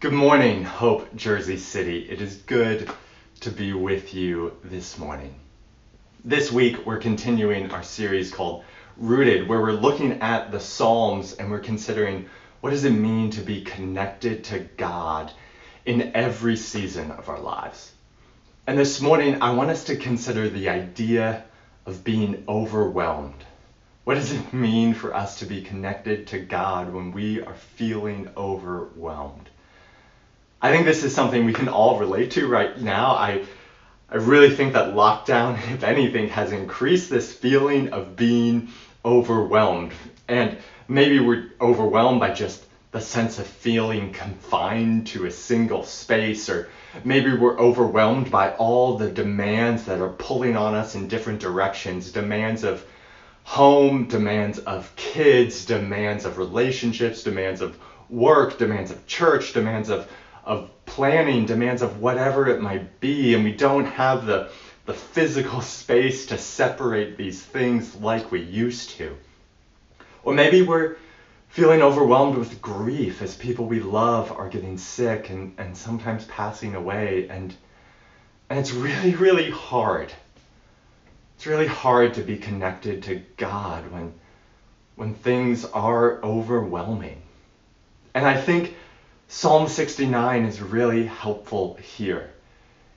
Good morning, Hope, Jersey City. It is good to be with you this morning. This week, we're continuing our series called Rooted, where we're looking at the Psalms and we're considering what does it mean to be connected to God in every season of our lives. And this morning, I want us to consider the idea of being overwhelmed. What does it mean for us to be connected to God when we are feeling overwhelmed? I think this is something we can all relate to right now. I I really think that lockdown, if anything, has increased this feeling of being overwhelmed. And maybe we're overwhelmed by just the sense of feeling confined to a single space, or maybe we're overwhelmed by all the demands that are pulling on us in different directions demands of home, demands of kids, demands of relationships, demands of work, demands of church, demands of of planning, demands of whatever it might be, and we don't have the, the physical space to separate these things like we used to. Or maybe we're feeling overwhelmed with grief as people we love are getting sick and, and sometimes passing away, and, and it's really, really hard. It's really hard to be connected to God when, when things are overwhelming. And I think Psalm 69 is really helpful here.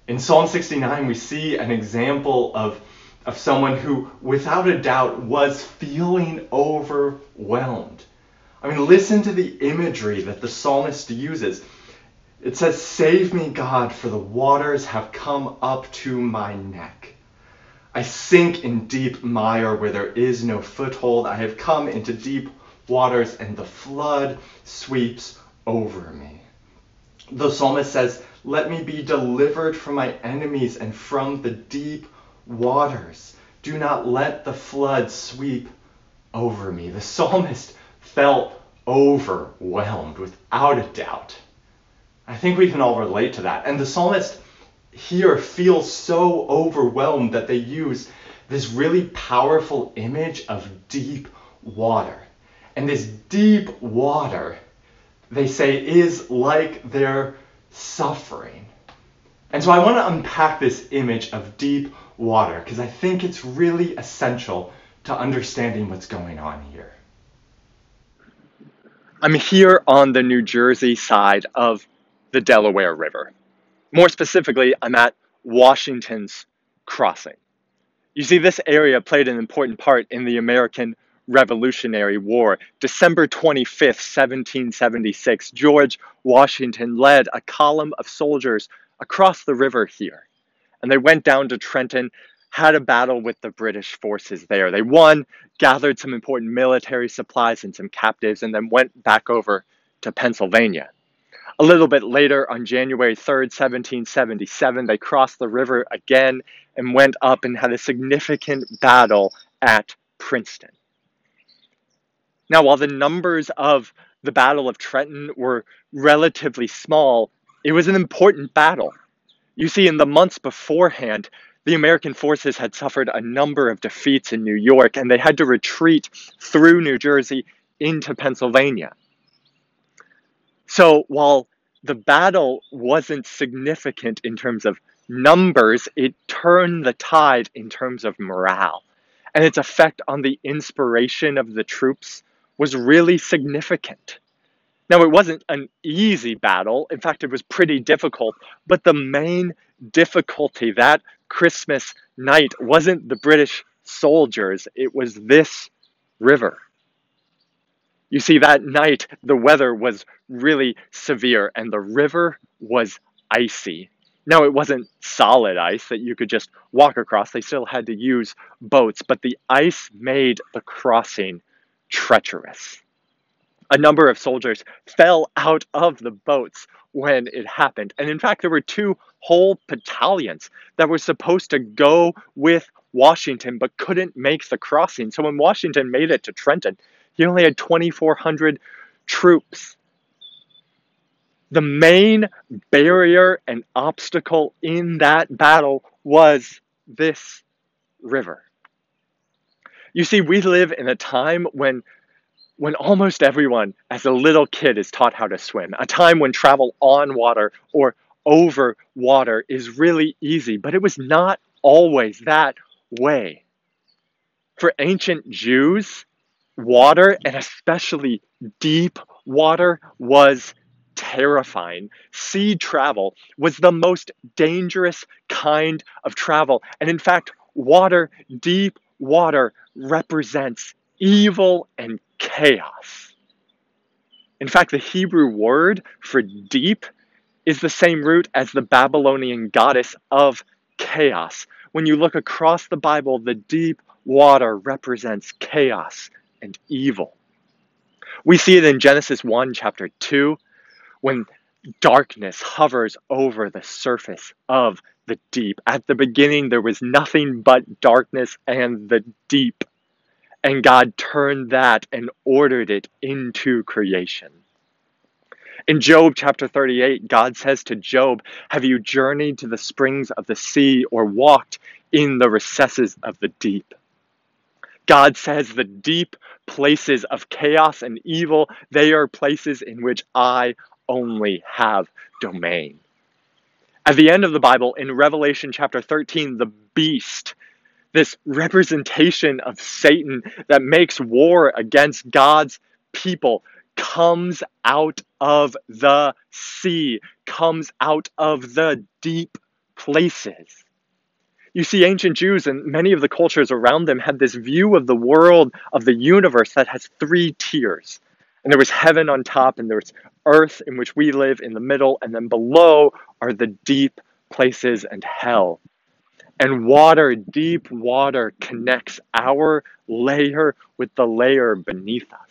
In Psalm 69, we see an example of, of someone who, without a doubt, was feeling overwhelmed. I mean, listen to the imagery that the psalmist uses. It says, Save me, God, for the waters have come up to my neck. I sink in deep mire where there is no foothold. I have come into deep waters, and the flood sweeps over me. The psalmist says, Let me be delivered from my enemies and from the deep waters. Do not let the flood sweep over me. The psalmist felt overwhelmed without a doubt. I think we can all relate to that. And the psalmist here feels so overwhelmed that they use this really powerful image of deep water. And this deep water they say is like their suffering. And so I want to unpack this image of deep water because I think it's really essential to understanding what's going on here. I'm here on the New Jersey side of the Delaware River. More specifically, I'm at Washington's Crossing. You see, this area played an important part in the American Revolutionary War. December 25th, 1776, George Washington led a column of soldiers across the river here. And they went down to Trenton, had a battle with the British forces there. They won, gathered some important military supplies and some captives, and then went back over to Pennsylvania. A little bit later, on January 3rd, 1777, they crossed the river again and went up and had a significant battle at Princeton. Now, while the numbers of the Battle of Trenton were relatively small, it was an important battle. You see, in the months beforehand, the American forces had suffered a number of defeats in New York and they had to retreat through New Jersey into Pennsylvania. So while the battle wasn't significant in terms of numbers, it turned the tide in terms of morale. And its effect on the inspiration of the troops was really significant. Now, it wasn't an easy battle. In fact, it was pretty difficult. But the main difficulty that Christmas night wasn't the British soldiers, it was this river. You see, that night the weather was really severe and the river was icy. Now, it wasn't solid ice that you could just walk across, they still had to use boats, but the ice made the crossing treacherous. A number of soldiers fell out of the boats when it happened. And in fact, there were two whole battalions that were supposed to go with Washington but couldn't make the crossing. So when Washington made it to Trenton, he only had 2,400 troops. The main barrier and obstacle in that battle was this river. You see, we live in a time when when almost everyone, as a little kid, is taught how to swim, a time when travel on water or over water is really easy, but it was not always that way. For ancient Jews, water, and especially deep water, was terrifying. Sea travel was the most dangerous kind of travel. And in fact, water, deep water, represents evil and chaos. In fact, the Hebrew word for deep is the same root as the Babylonian goddess of chaos. When you look across the Bible, the deep water represents chaos and evil. We see it in Genesis 1, chapter 2, when darkness hovers over the surface of the deep. At the beginning, there was nothing but darkness and the deep. And God turned that and ordered it into creation. In Job chapter 38, God says to Job, Have you journeyed to the springs of the sea or walked in the recesses of the deep? God says the deep places of chaos and evil, they are places in which I only have domain. At the end of the Bible, in Revelation chapter 13, the beast, this representation of Satan that makes war against God's people, comes out of the sea, comes out of the deep places. You see, ancient Jews and many of the cultures around them had this view of the world, of the universe, that has three tiers. And there was heaven on top, and there's earth in which we live in the middle, and then below are the deep places and hell. And water, deep water, connects our layer with the layer beneath us.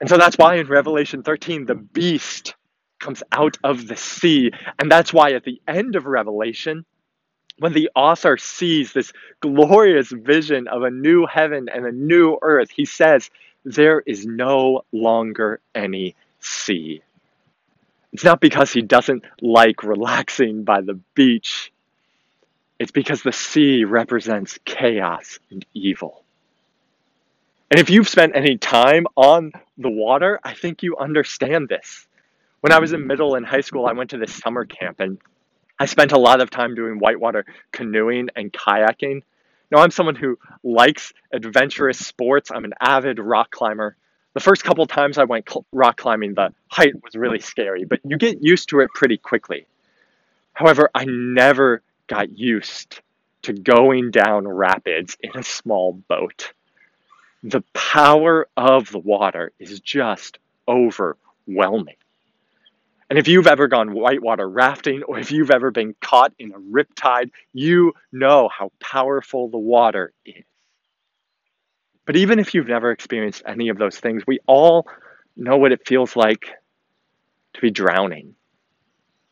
And so that's why in Revelation 13, the beast comes out of the sea. And that's why at the end of Revelation, when the author sees this glorious vision of a new heaven and a new earth, he says, There is no longer any sea. It's not because he doesn't like relaxing by the beach, it's because the sea represents chaos and evil. And if you've spent any time on the water, I think you understand this. When I was in middle and high school, I went to this summer camp and I spent a lot of time doing whitewater canoeing and kayaking. Now, I'm someone who likes adventurous sports. I'm an avid rock climber. The first couple times I went cl- rock climbing, the height was really scary, but you get used to it pretty quickly. However, I never got used to going down rapids in a small boat. The power of the water is just overwhelming. And if you've ever gone whitewater rafting or if you've ever been caught in a riptide, you know how powerful the water is. But even if you've never experienced any of those things, we all know what it feels like to be drowning.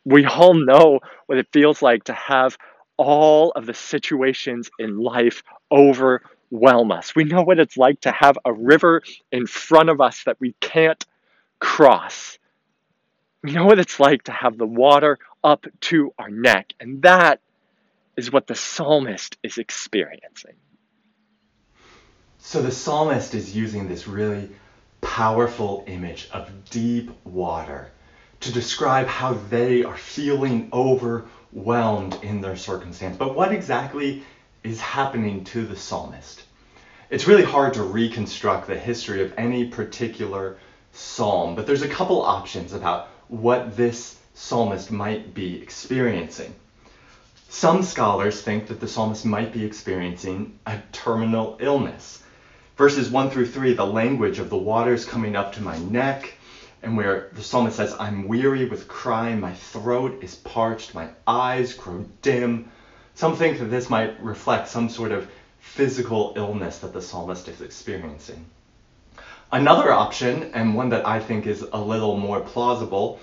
We all know what it feels like to have all of the situations in life overwhelm us. We know what it's like to have a river in front of us that we can't cross. We know what it's like to have the water up to our neck, and that is what the psalmist is experiencing. So the psalmist is using this really powerful image of deep water to describe how they are feeling overwhelmed in their circumstance. But what exactly is happening to the psalmist? It's really hard to reconstruct the history of any particular psalm, but there's a couple options about what this psalmist might be experiencing. Some scholars think that the psalmist might be experiencing a terminal illness. Verses 1 through 3, the language of the waters coming up to my neck, and where the psalmist says, I'm weary with crying, my throat is parched, my eyes grow dim. Some think that this might reflect some sort of physical illness that the psalmist is experiencing. Another option, and one that I think is a little more plausible,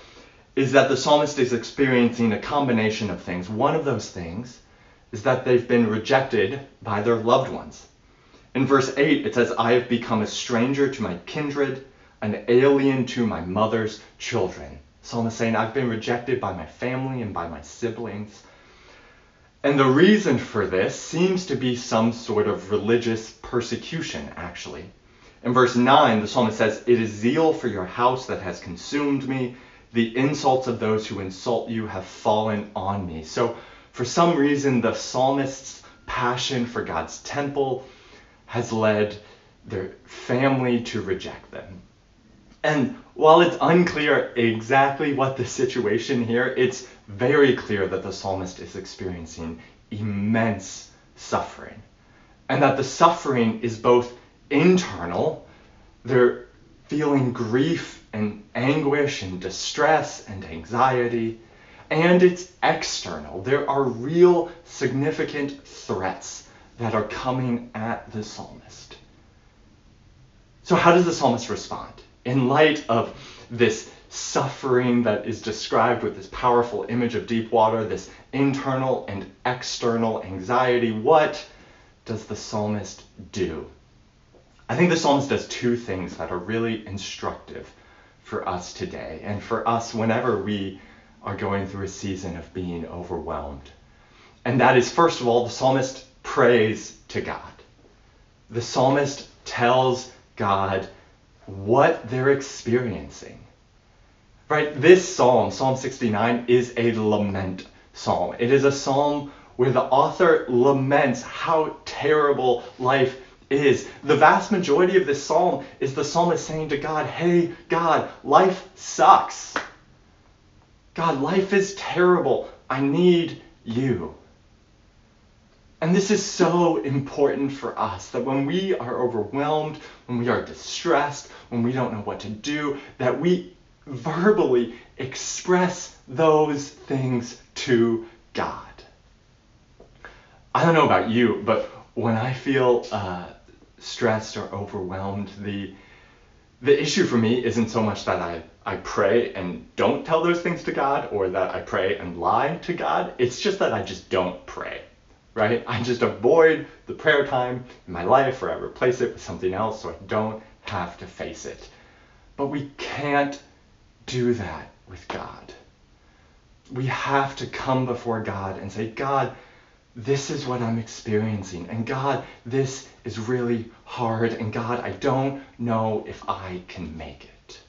is that the psalmist is experiencing a combination of things. One of those things is that they've been rejected by their loved ones. In verse 8, it says, I have become a stranger to my kindred, an alien to my mother's children. Psalmist saying, I've been rejected by my family and by my siblings. And the reason for this seems to be some sort of religious persecution, actually. In verse 9, the psalmist says, It is zeal for your house that has consumed me. The insults of those who insult you have fallen on me. So, for some reason, the psalmist's passion for God's temple has led their family to reject them. And while it's unclear exactly what the situation here, it's very clear that the psalmist is experiencing immense suffering. And that the suffering is both internal, they're feeling grief and anguish and distress and anxiety, and it's external. There are real significant threats that are coming at the psalmist. So, how does the psalmist respond? In light of this suffering that is described with this powerful image of deep water, this internal and external anxiety, what does the psalmist do? I think the psalmist does two things that are really instructive for us today and for us whenever we are going through a season of being overwhelmed. And that is, first of all, the psalmist prays to God. The psalmist tells God what they're experiencing. Right? This psalm, Psalm 69, is a lament psalm. It is a psalm where the author laments how terrible life is. The vast majority of this psalm is the psalmist saying to God, Hey, God, life sucks. God, life is terrible. I need you. And this is so important for us that when we are overwhelmed, when we are distressed, when we don't know what to do, that we verbally express those things to God. I don't know about you, but when I feel uh, stressed or overwhelmed, the the issue for me isn't so much that I, I pray and don't tell those things to God or that I pray and lie to God. It's just that I just don't pray, right? I just avoid the prayer time in my life or I replace it with something else so I don't have to face it. But we can't do that with God. We have to come before God and say, God, this is what I'm experiencing. And God, this is really hard. And God, I don't know if I can make it.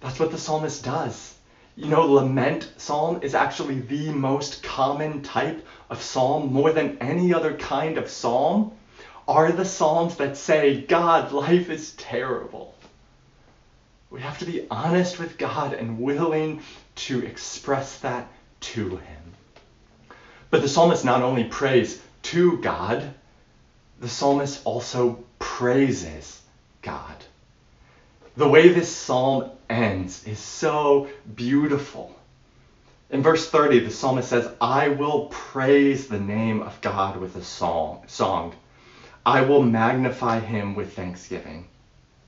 That's what the psalmist does. You know, lament psalm is actually the most common type of psalm, more than any other kind of psalm, are the psalms that say, God, life is terrible. We have to be honest with God and willing to express that to Him. But the psalmist not only prays to God, the psalmist also praises God. The way this psalm ends is so beautiful. In verse 30, the psalmist says, I will praise the name of God with a song. song. I will magnify him with thanksgiving.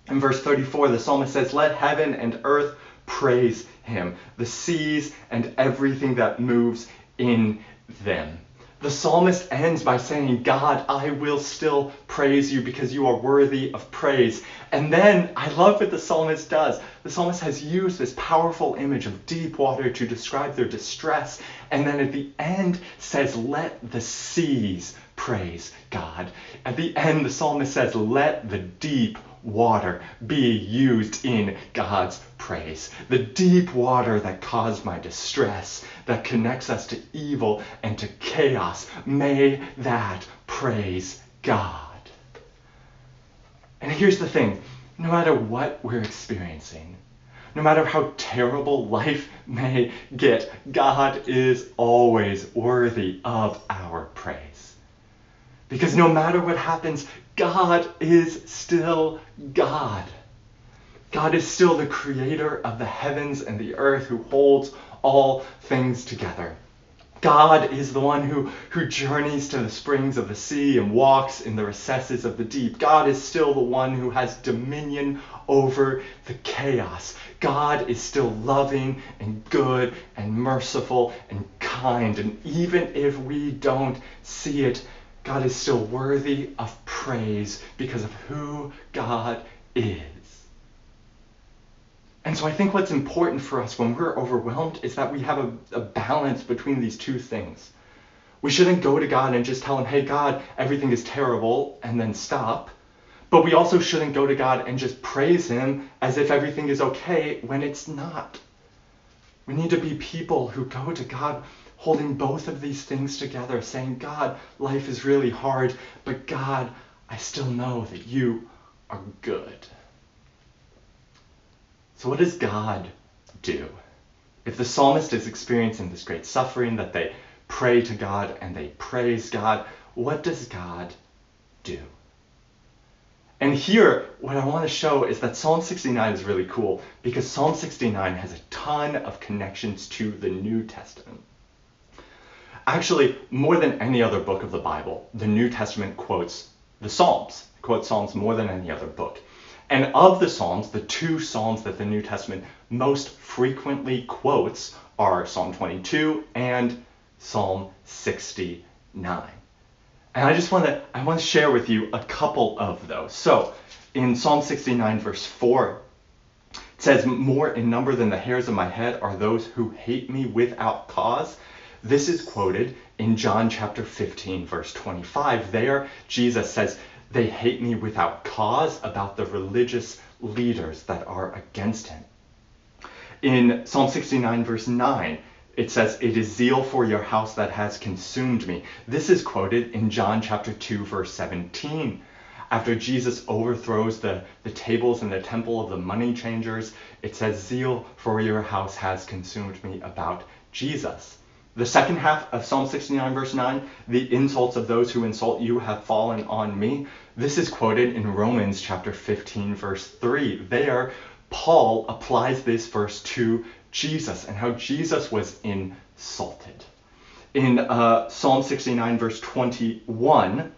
In verse 34, the psalmist says, Let heaven and earth praise him, the seas and everything that moves in them. The psalmist ends by saying, God, I will still praise you because you are worthy of praise. And then I love what the psalmist does. The psalmist has used this powerful image of deep water to describe their distress. And then at the end says, Let the seas praise God. At the end, the psalmist says, Let the deep water be used in God's praise. The deep water that caused my distress, that connects us to evil and to chaos, may that praise God. And here's the thing no matter what we're experiencing, no matter how terrible life may get, God is always worthy of our praise. Because no matter what happens, God is still God. God is still the creator of the heavens and the earth who holds all things together. God is the one who, who journeys to the springs of the sea and walks in the recesses of the deep. God is still the one who has dominion over the chaos. God is still loving and good and merciful and kind. And even if we don't see it, God is still worthy of praise because of who God is. And so I think what's important for us when we're overwhelmed is that we have a, a, balance between these two things. We shouldn't go to God and just tell him, hey, God, everything is terrible, and then stop. But we also shouldn't go to God and just praise Him as if everything is okay when it's not. We need to be people who go to God holding both of these things together, saying, God, life is really hard, but God, I still know that you are good. So, what does God do? If the psalmist is experiencing this great suffering, that they pray to God and they praise God, what does God do? And here, what I want to show is that Psalm 69 is really cool because Psalm 69 has a ton of connections to the New Testament. Actually, more than any other book of the Bible, the New Testament quotes the Psalms, quotes Psalms more than any other book. And of the Psalms, the two Psalms that the New Testament most frequently quotes are Psalm 22 and Psalm 69. And I just want to I want to share with you a couple of those. So, in Psalm 69 verse 4, it says, "More in number than the hairs of my head are those who hate me without cause." This is quoted in John chapter 15 verse 25. There Jesus says, "They hate me without cause" about the religious leaders that are against him. In Psalm 69 verse 9, it says, It is zeal for your house that has consumed me. This is quoted in John chapter 2, verse 17. After Jesus overthrows the, the tables in the temple of the money changers, it says, Zeal for your house has consumed me about Jesus. The second half of Psalm 69, verse 9, the insults of those who insult you have fallen on me. This is quoted in Romans chapter 15, verse 3. There, Paul applies this verse to Jesus and how Jesus was insulted. In uh, Psalm 69, verse 21,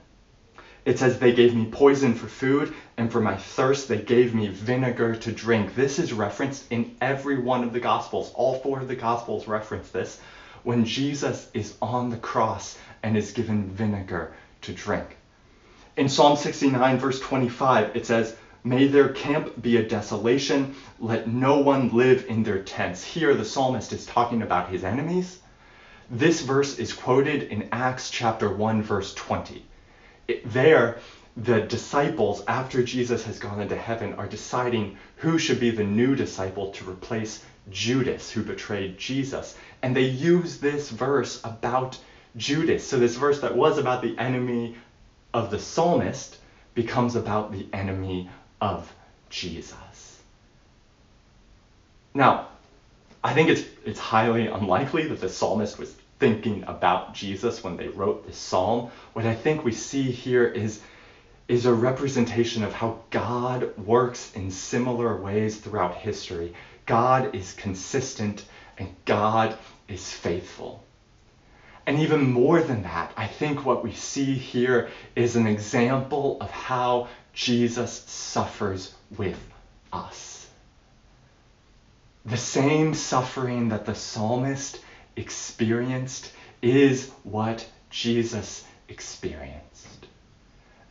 it says, They gave me poison for food, and for my thirst they gave me vinegar to drink. This is referenced in every one of the Gospels. All four of the Gospels reference this when Jesus is on the cross and is given vinegar to drink. In Psalm 69, verse 25, it says, May their camp be a desolation. Let no one live in their tents. Here, the psalmist is talking about his enemies. This verse is quoted in Acts chapter 1, verse 20. It, there, the disciples, after Jesus has gone into heaven, are deciding who should be the new disciple to replace Judas, who betrayed Jesus. And they use this verse about Judas. So, this verse that was about the enemy of the psalmist becomes about the enemy of Jesus. Now, I think it's, it's highly unlikely that the psalmist was thinking about Jesus when they wrote this psalm. What I think we see here is, is a representation of how God works in similar ways throughout history. God is consistent and God is faithful. And even more than that, I think what we see here is an example of how Jesus suffers with us. The same suffering that the psalmist experienced is what Jesus experienced.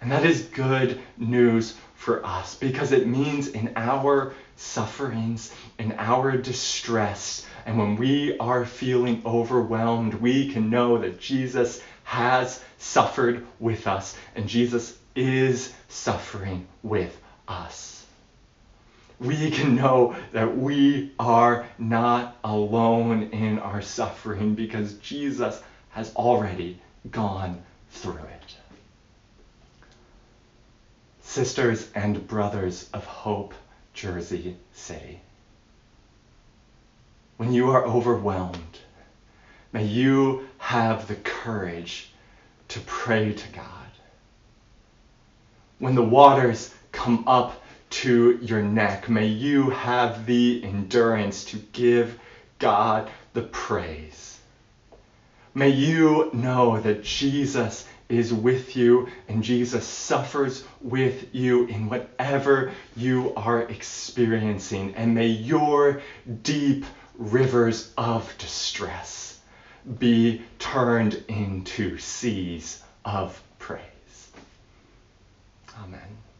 And that is good news for us because it means in our sufferings, in our distress, and when we are feeling overwhelmed, we can know that Jesus has suffered with us and Jesus is suffering with us. We can know that we are not alone in our suffering because Jesus has already gone through it. Sisters and brothers of Hope, Jersey City, when you are overwhelmed, may you have the courage to pray to God when the waters come up to your neck, may you have the endurance to give God the praise. May you know that Jesus is with you and Jesus suffers with you in whatever you are experiencing. And may your deep rivers of distress be turned into seas of praise. Amen.